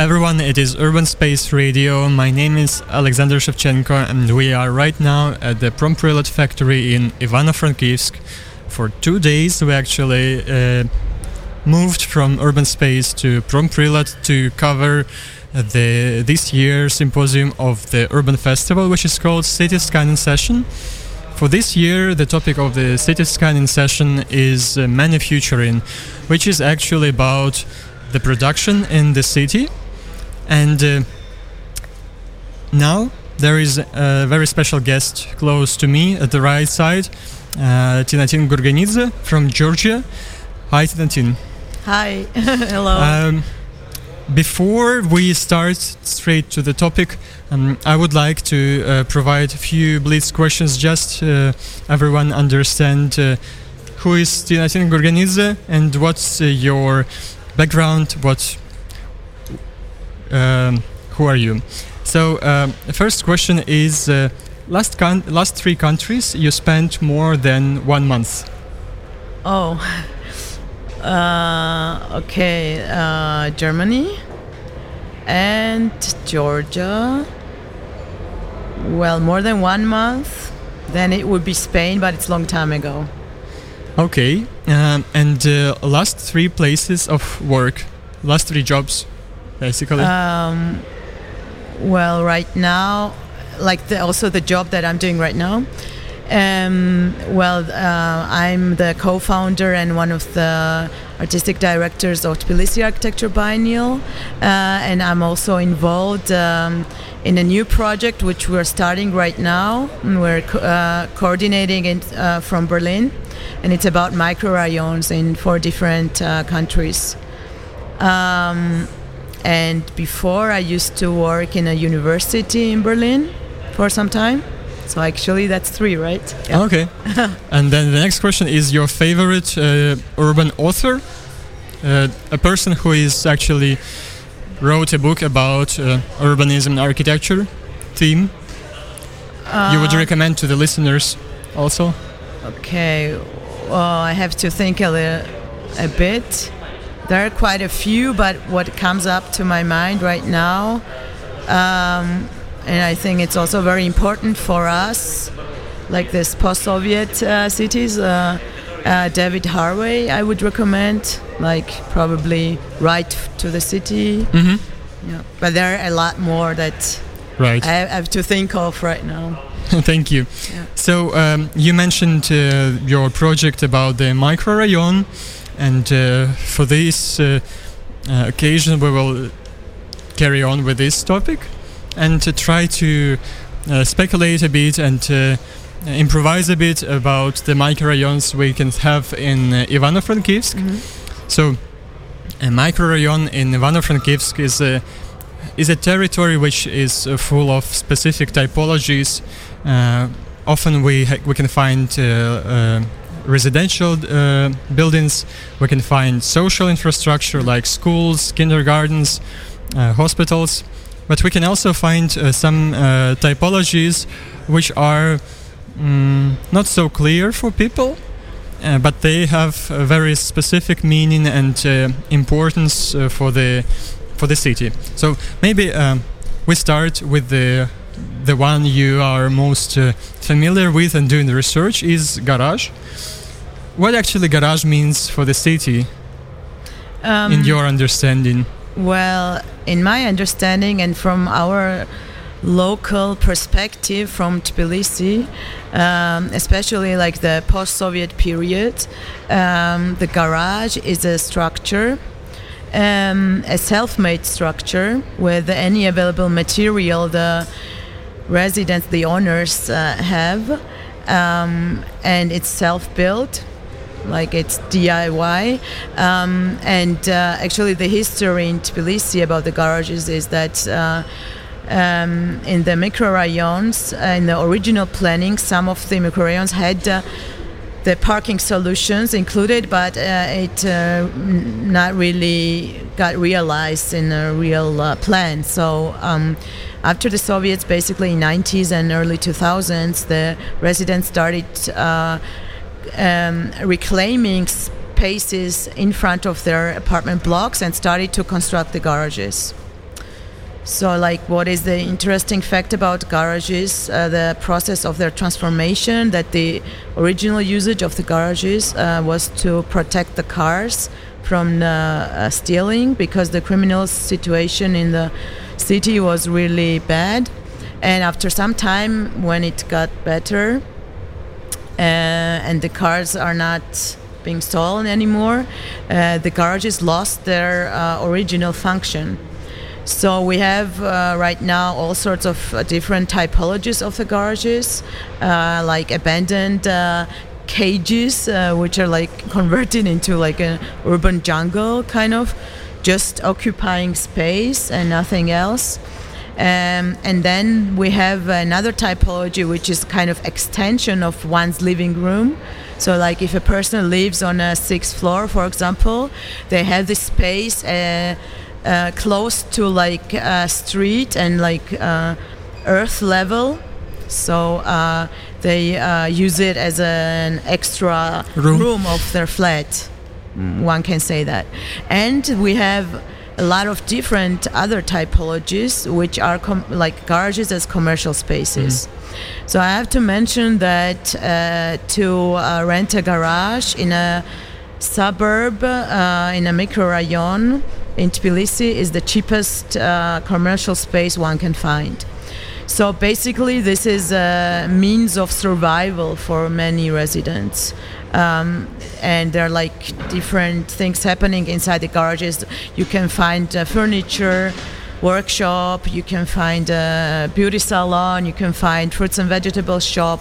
everyone, it is Urban Space Radio. My name is Alexander Shevchenko, and we are right now at the Promprylad factory in Ivano-Frankivsk. For two days, we actually uh, moved from Urban Space to Promprylad to cover the this year's symposium of the Urban Festival, which is called City Scanning Session. For this year, the topic of the City Scanning Session is uh, Manufacturing, which is actually about the production in the city. And uh, now there is a very special guest close to me at the right side, uh, Tinatin Gurganidze from Georgia. Hi, Tinatin. Hi, hello. Um, before we start straight to the topic, um, I would like to uh, provide a few blitz questions just uh, everyone understand uh, who is Tinatin Gurganidze and what's uh, your background, what, um, who are you? So um, the first question is uh, last con- last three countries you spent more than one month. oh, uh, okay. Uh, Germany and Georgia. Well, more than one month. Then it would be Spain, but it's a long time ago. Okay, um, and uh, last three places of work, last three jobs, basically. Um, well, right now, like the, also the job that I'm doing right now. Um, well, uh, I'm the co-founder and one of the artistic directors of Tbilisi Architecture Biennial, uh, and I'm also involved um, in a new project which we're starting right now. We're co- uh, coordinating it uh, from Berlin, and it's about microrayons in four different uh, countries. Um, and before, I used to work in a university in Berlin for some time. So actually, that's three, right? Yeah. Okay. and then the next question is your favorite uh, urban author? Uh, a person who is actually wrote a book about uh, urbanism and architecture theme. you would Uh, recommend to the listeners also? Okay, well, I have to think a, li- a bit. There are quite a few, but what comes up to my mind right now, um, and I think it's also very important for us, like this post-Soviet uh, cities. Uh, uh, David Harvey, I would recommend, like probably Right to the City. Mm-hmm. Yeah. But there are a lot more that Right. I have to think of right now. Thank you. Yeah. So um, you mentioned uh, your project about the microrayon, and uh, for this uh, uh, occasion we will carry on with this topic and to try to uh, speculate a bit and uh, improvise a bit about the microrayons we can have in uh, Ivano-Frankivsk. So, a microrayon in Ivano-Frankivsk is a is a territory which is uh, full of specific typologies. Uh, often we ha- we can find uh, uh, residential uh, buildings. We can find social infrastructure like schools, kindergartens, uh, hospitals. But we can also find uh, some uh, typologies which are mm, not so clear for people. Uh, but they have a very specific meaning and importance for the for the city. So maybe um, we start with the the one you are most uh, familiar with and doing the research is garage. What actually garage means for the city Um, in your understanding? Well, in my understanding and from our local perspective from Tbilisi, um, especially like the post-Soviet period, um, the garage is a structure, um, a self-made structure with any available material the residents, the owners uh, have, um, and it's self-built like it's DIY. Um, and uh, actually, the history in Tbilisi about the garages is that. Uh, um, in the microrayons, uh, in the original planning, some of the microrayons had uh, the parking solutions included, but uh, it uh, not really got realized in a real uh, plan. So um, after the Soviets, basically in 90s and early 2000s, the residents started uh, um, reclaiming spaces in front of their apartment blocks and started to construct the garages. So, like, what is the interesting fact about garages? Uh, the process of their transformation. That the original usage of the garages uh, was to protect the cars from uh, stealing because the criminal situation in the city was really bad. And after some time, when it got better, uh, and the cars are not being stolen anymore, uh, the garages lost their uh, original function. So we have uh, right now all sorts of uh, different typologies of the garages, uh, like abandoned uh, cages, uh, which are like converted into like an urban jungle, kind of, just occupying space and nothing else. Um, and then we have another typology, which is kind of extension of one's living room. So, like if a person lives on a sixth floor, for example, they have this space. Uh, uh, close to like a street and like uh, earth level. So uh, they uh, use it as an extra Room. room of their flat. Mm, one can say that. And we have a lot of different other typologies which are com- like garages as commercial spaces. So i have to mention that uh, to uh, rent a garage in a suburb uh, in a microrayon in Tbilisi is the cheapest uh, commercial space one can find. So basically, this is a means of survival for many residents. Um, and there are like different things happening inside the garages. You can find uh, furniture, workshop, you can find a beauty salon, you can find fruits and vegetable shop,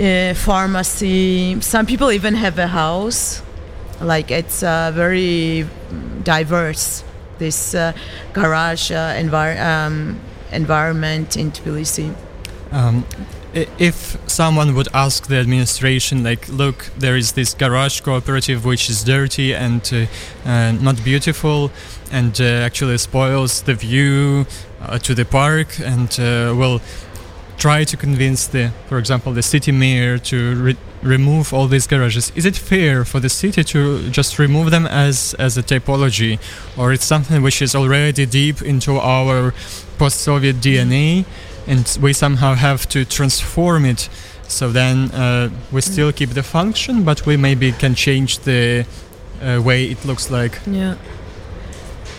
uh, pharmacy. Some people even have a house. Like it's uh, very diverse. This uh, garage uh, envir- um, environment in Tbilisi. Um, if someone would ask the administration, like, look, there is this garage cooperative which is dirty and uh, not beautiful, and uh, actually spoils the view uh, to the park, and uh, will try to convince the, for example, the city mayor to re- remove all these garages. Is it fair for the city to just remove them as as a typology, or it's something which is already deep into our post-Soviet DNA, and we somehow have to transform it? So then uh, we still keep the function, but we maybe can change the uh, way it looks like. Yeah.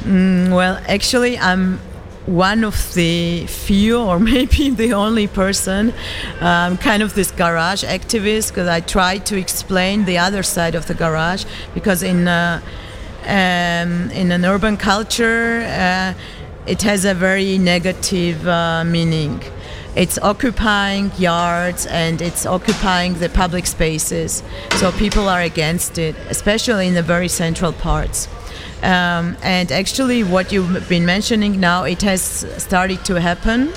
Mm, well, actually, I'm one of the few, or maybe the only person, um, kind of this garage activist, because I try to explain the other side of the garage. Because in uh, um, in an urban culture, uh, it has a very negative uh, meaning. It's occupying yards and it's occupying the public spaces. So people are against it, especially in the very central parts. Um, and actually, what you've been mentioning now, it has started to happen.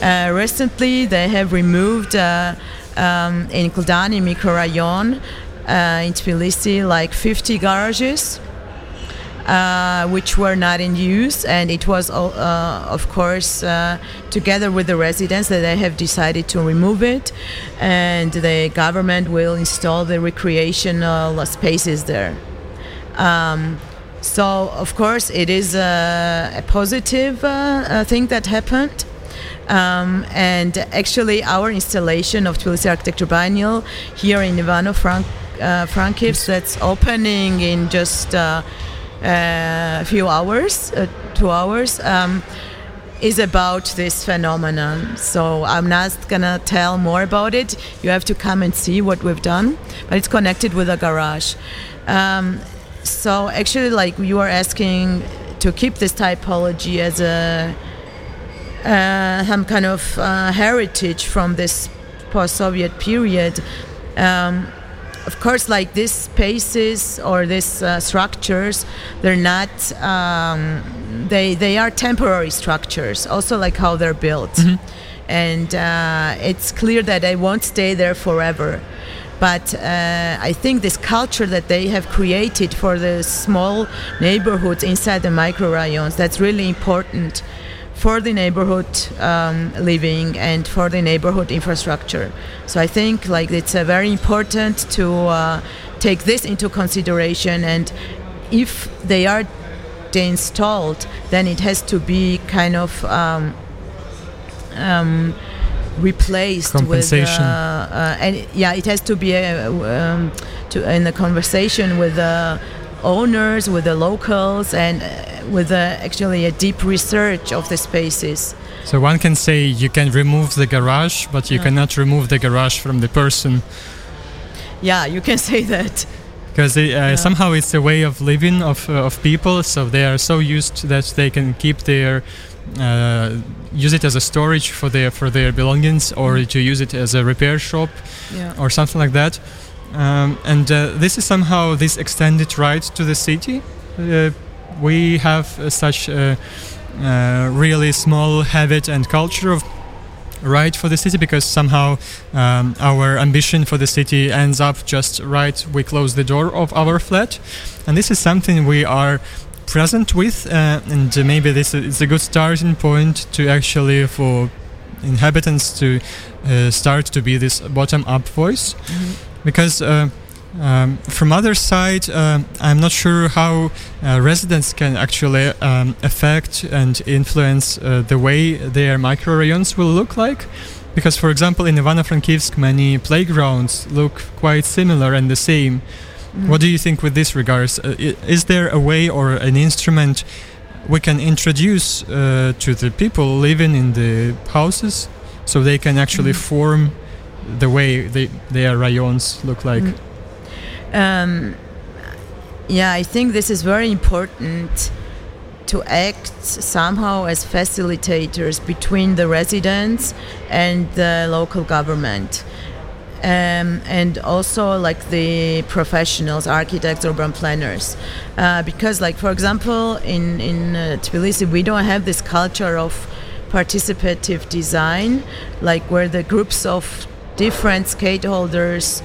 Uh, recently, they have removed uh, um, in Gldani microrayon uh, in Tbilisi like 50 garages. Uh, which were not in use, and it was, uh, of course, uh, together with the residents that they have decided to remove it, and the government will install the recreational spaces there. Um, so, of course, it is a, a positive uh, uh, thing that happened. Um, and actually, our installation of Tbilisi Architecture Biennial here in Ivano Frank, uh, Frankivsk, that's opening in just uh, a few hours, uh, two hours, um, is about this phenomenon. So I'm not gonna tell more about it. You have to come and see what we've done, but it's connected with a garage. Um, so actually, like you are asking to keep this typology as a uh, some kind of uh, heritage from this post-Soviet period. Um, of course, like these spaces or these uh, structures, they're not. Um, they they are temporary structures. Also, like how they're built, and uh, it's clear that they won't stay there forever. But uh, I think this culture that they have created for the small neighborhoods inside the microrayons, that's really important for the neighborhood um, living and for the neighborhood infrastructure. So I think like it's uh, very important to uh, take this into consideration and if they are installed, then it has to be kind of um, um, replaced with uh, uh, and yeah, it has to be uh, um, to in a conversation with the owners, with the locals, and with uh, actually a deep research of the spaces. So one can say you can remove the garage, but you Yeah. cannot remove the garage from the person Yeah, you can say that. because uh, somehow it's a way of living of, uh, of people. So they are so used that they can keep their uh, use it as a storage for their for their belongings or to use it as a repair shop Yeah. or something like that. Um, and uh, this is somehow this extended right to the city. Uh, we have uh, such a uh, really small habit and culture of right for the city because somehow um, our ambition for the city ends up just right we close the door of our flat and this is something we are present with uh, and maybe this is a good starting point to actually for inhabitants to uh, start to be this bottom up voice because uh, um, from other side uh, i'm not sure how uh, residents can actually um, affect and influence uh, the way their microrayons will look like. Because for example in ivano-frankivsk many playgrounds look quite similar and the same what do you think with this regards uh, is there a way or an instrument we can introduce uh, to the people living in the houses so they can actually Mhm. form the way they, their rayons look like Mm. Um, yeah, I think this is very important to act somehow as facilitators between the residents and the local government. Um, and also like the professionals, architects, urban planners, uh, because like for example in in uh, Tbilisi we don't have this culture of participative design, like where the groups of different stakeholders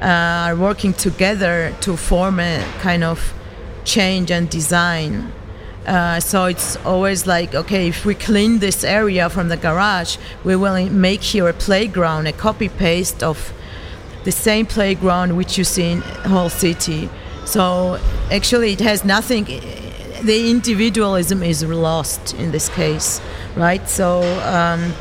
uh, are working together to form a kind of change and design. Uh, so it's always like, okay, if we clean this area from the garage, we will make here a playground, a copy paste of the same playground which you see in whole city. So actually, it has nothing. The individualism is lost in this case, right? So. Um,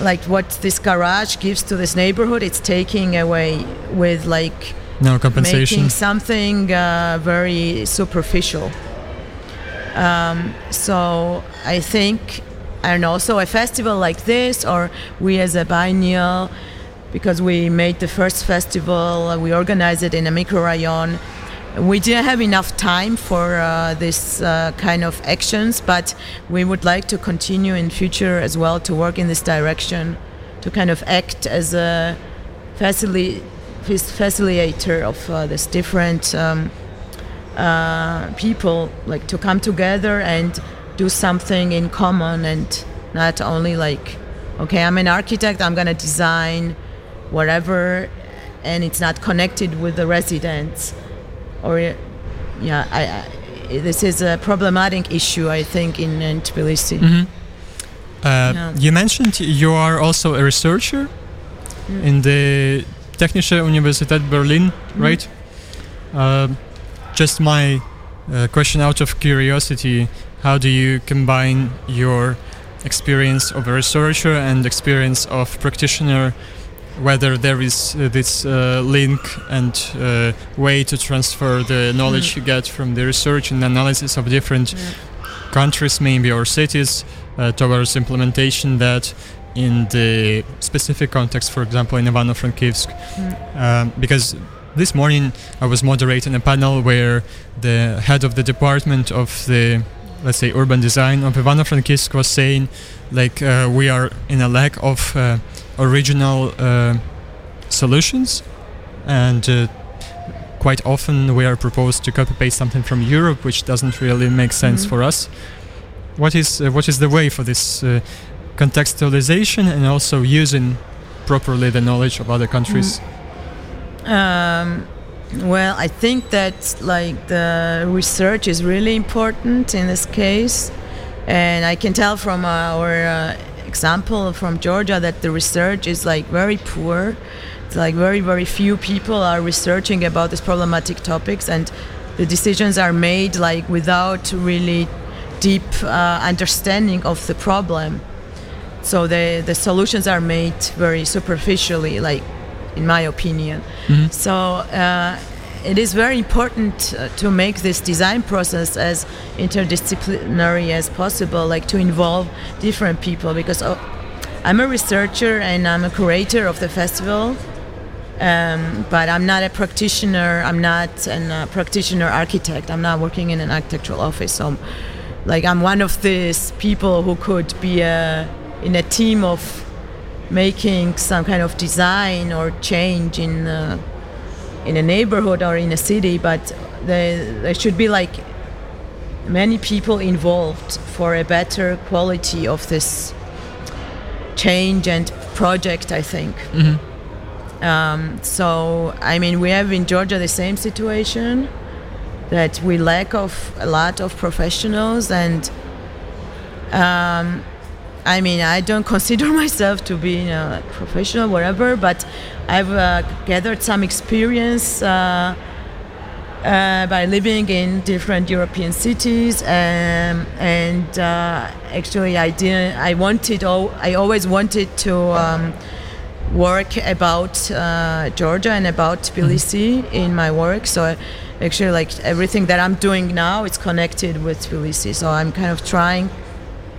like what this garage gives to this neighborhood, it's taking away with like no compensation making something uh, very superficial. Um, so I think, and also a festival like this, or we as a biennial, because we made the first festival, uh, we organized it in a microrayon. We didn't have enough time for uh, this uh, kind of actions, but we would like to continue in future as well to work in this direction, to kind of act as a facili- fac- facilitator of uh, this different um, uh, people, like to come together and do something in common, and not only like, okay, I'm an architect, I'm gonna design whatever, and it's not connected with the residents, or yeah, I, I, this is a problematic issue, I think, in, in Tbilisi. Mhm. Uh, Yeah. You mentioned you are also a researcher Mm. in the Technische Universität Berlin, Mm-hmm. right? Um just my uh, question out of curiosity how do you combine your experience of a researcher and experience of practitioner whether there is uh, this uh, link and uh, way to transfer the knowledge you get from the research and analysis of different Yeah. countries maybe or cities uh, towards implementation that in the specific context for example in Ivano-Frankivsk. Um, because this morning I was moderating a panel where the head of the department of the let's say urban design of Ivano-Frankivsk was saying like uh, we are in a lack of uh, original uh, solutions. And uh, quite often we are proposed to copy paste something from Europe which doesn't really make sense Mhm. for us. What is uh, what is the way for this uh, contextualization and also using properly the knowledge of other countries? Um, well, I think that like the research is really important in this case, and I can tell from our uh, example from Georgia that the research is like very poor. It's like very very few people are researching about these problematic topics, and the decisions are made like without really deep uh, understanding of the problem. So the the solutions are made very superficially, like in my opinion. So. Uh, it is very important uh, to make this design process as interdisciplinary as possible, like to involve different people. Because uh, I'm a researcher and I'm a curator of the festival, um, but I'm not a practitioner. I'm not a uh, practitioner architect. I'm not working in an architectural office. So, like, I'm one of these people who could be a, in a team of making some kind of design or change in. In a neighborhood or in a city, but there, there should be like many people involved for a better quality of this change and project, I think. Um, so, I mean, we have in Georgia the same situation that we lack of a lot of professionals and um, I mean, I don't consider myself to be a professional, whatever, but I've uh, gathered some experience uh, uh, by living in different European cities, um, and uh, actually, I didn't. I wanted. I always wanted to um, work about uh, Georgia and about Tbilisi in my work. So, actually, like everything that I'm doing now, is connected with Tbilisi. So I'm kind of trying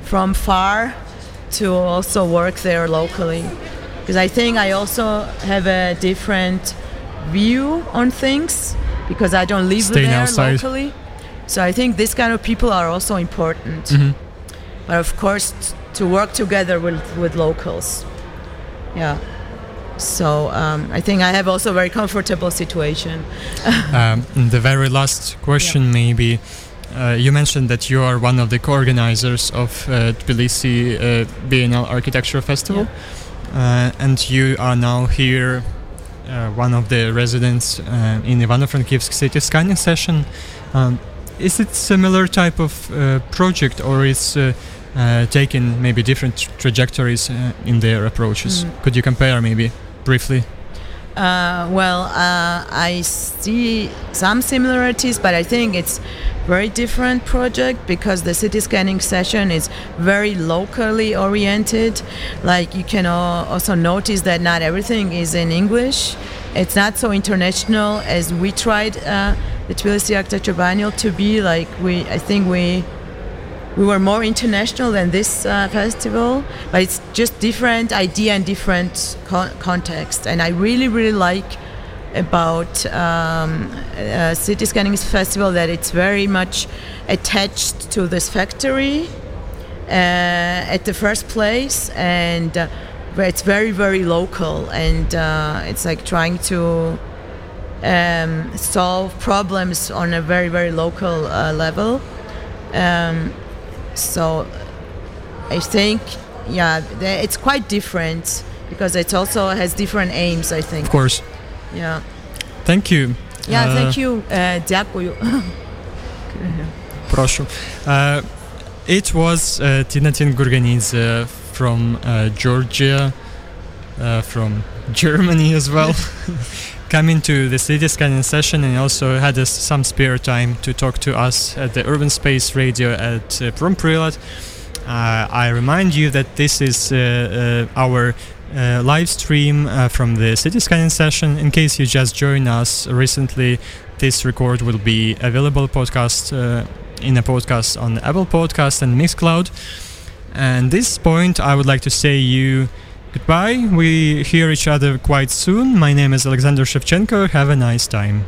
from far to also work there locally because I think I also have a different view on things because I don't live Staying there outside. locally. So I think this kind of people are also important. Mm-hmm. But of course, t- to work together with, with locals. Yeah. So um, I think I have also a very comfortable situation. Um, the very last question, maybe. Uh, you mentioned that you are one of the co-organizers of uh, Tbilisi uh, Biennial Architecture Festival, uh, and you are now here, uh, one of the residents uh, in Ivano-Frankivsk City Scanning Session. Um, is it similar type of uh, project, or is uh, uh, taking maybe different trajectories uh, in their approaches? Mm. Could you compare maybe briefly? Uh, well, uh, I see some similarities, but I think it's very different project because the city scanning session is very locally oriented. Like you can also notice that not everything is in English. It's not so international as we tried uh, the Tbilisi Architecture Biennial to be. Like we, I think we we were more international than this uh, festival, but it's just different idea and different con- context. And I really, really like about um, uh, City Scanning Festival that it's very much attached to this factory uh, at the first place, and uh, it's very, very local, and uh, it's like trying to um, solve problems on a very, very local uh, level. Um, so I think, yeah, it's quite different because it also has different aims. I think. Of course. Yeah. Thank you. Yeah, uh, thank you. Uh, Дякую. Прошу. Uh, it was uh, Tinatin Gurganiz uh, from Georgia, from Germany as well. coming to the city scanning session and also had uh, some spare time to talk to us at the Urban Space Radio at uh, Promprylad. Uh, I remind you that this is uh, our uh, live stream uh, from the city scanning session. In case you just joined us recently, this record will be available podcast uh, in a podcast on Apple Podcast and Mixcloud. And this point, I would like to say you goodbye. We hear each other quite soon. My name is Alexander Shevchenko. Have a nice time.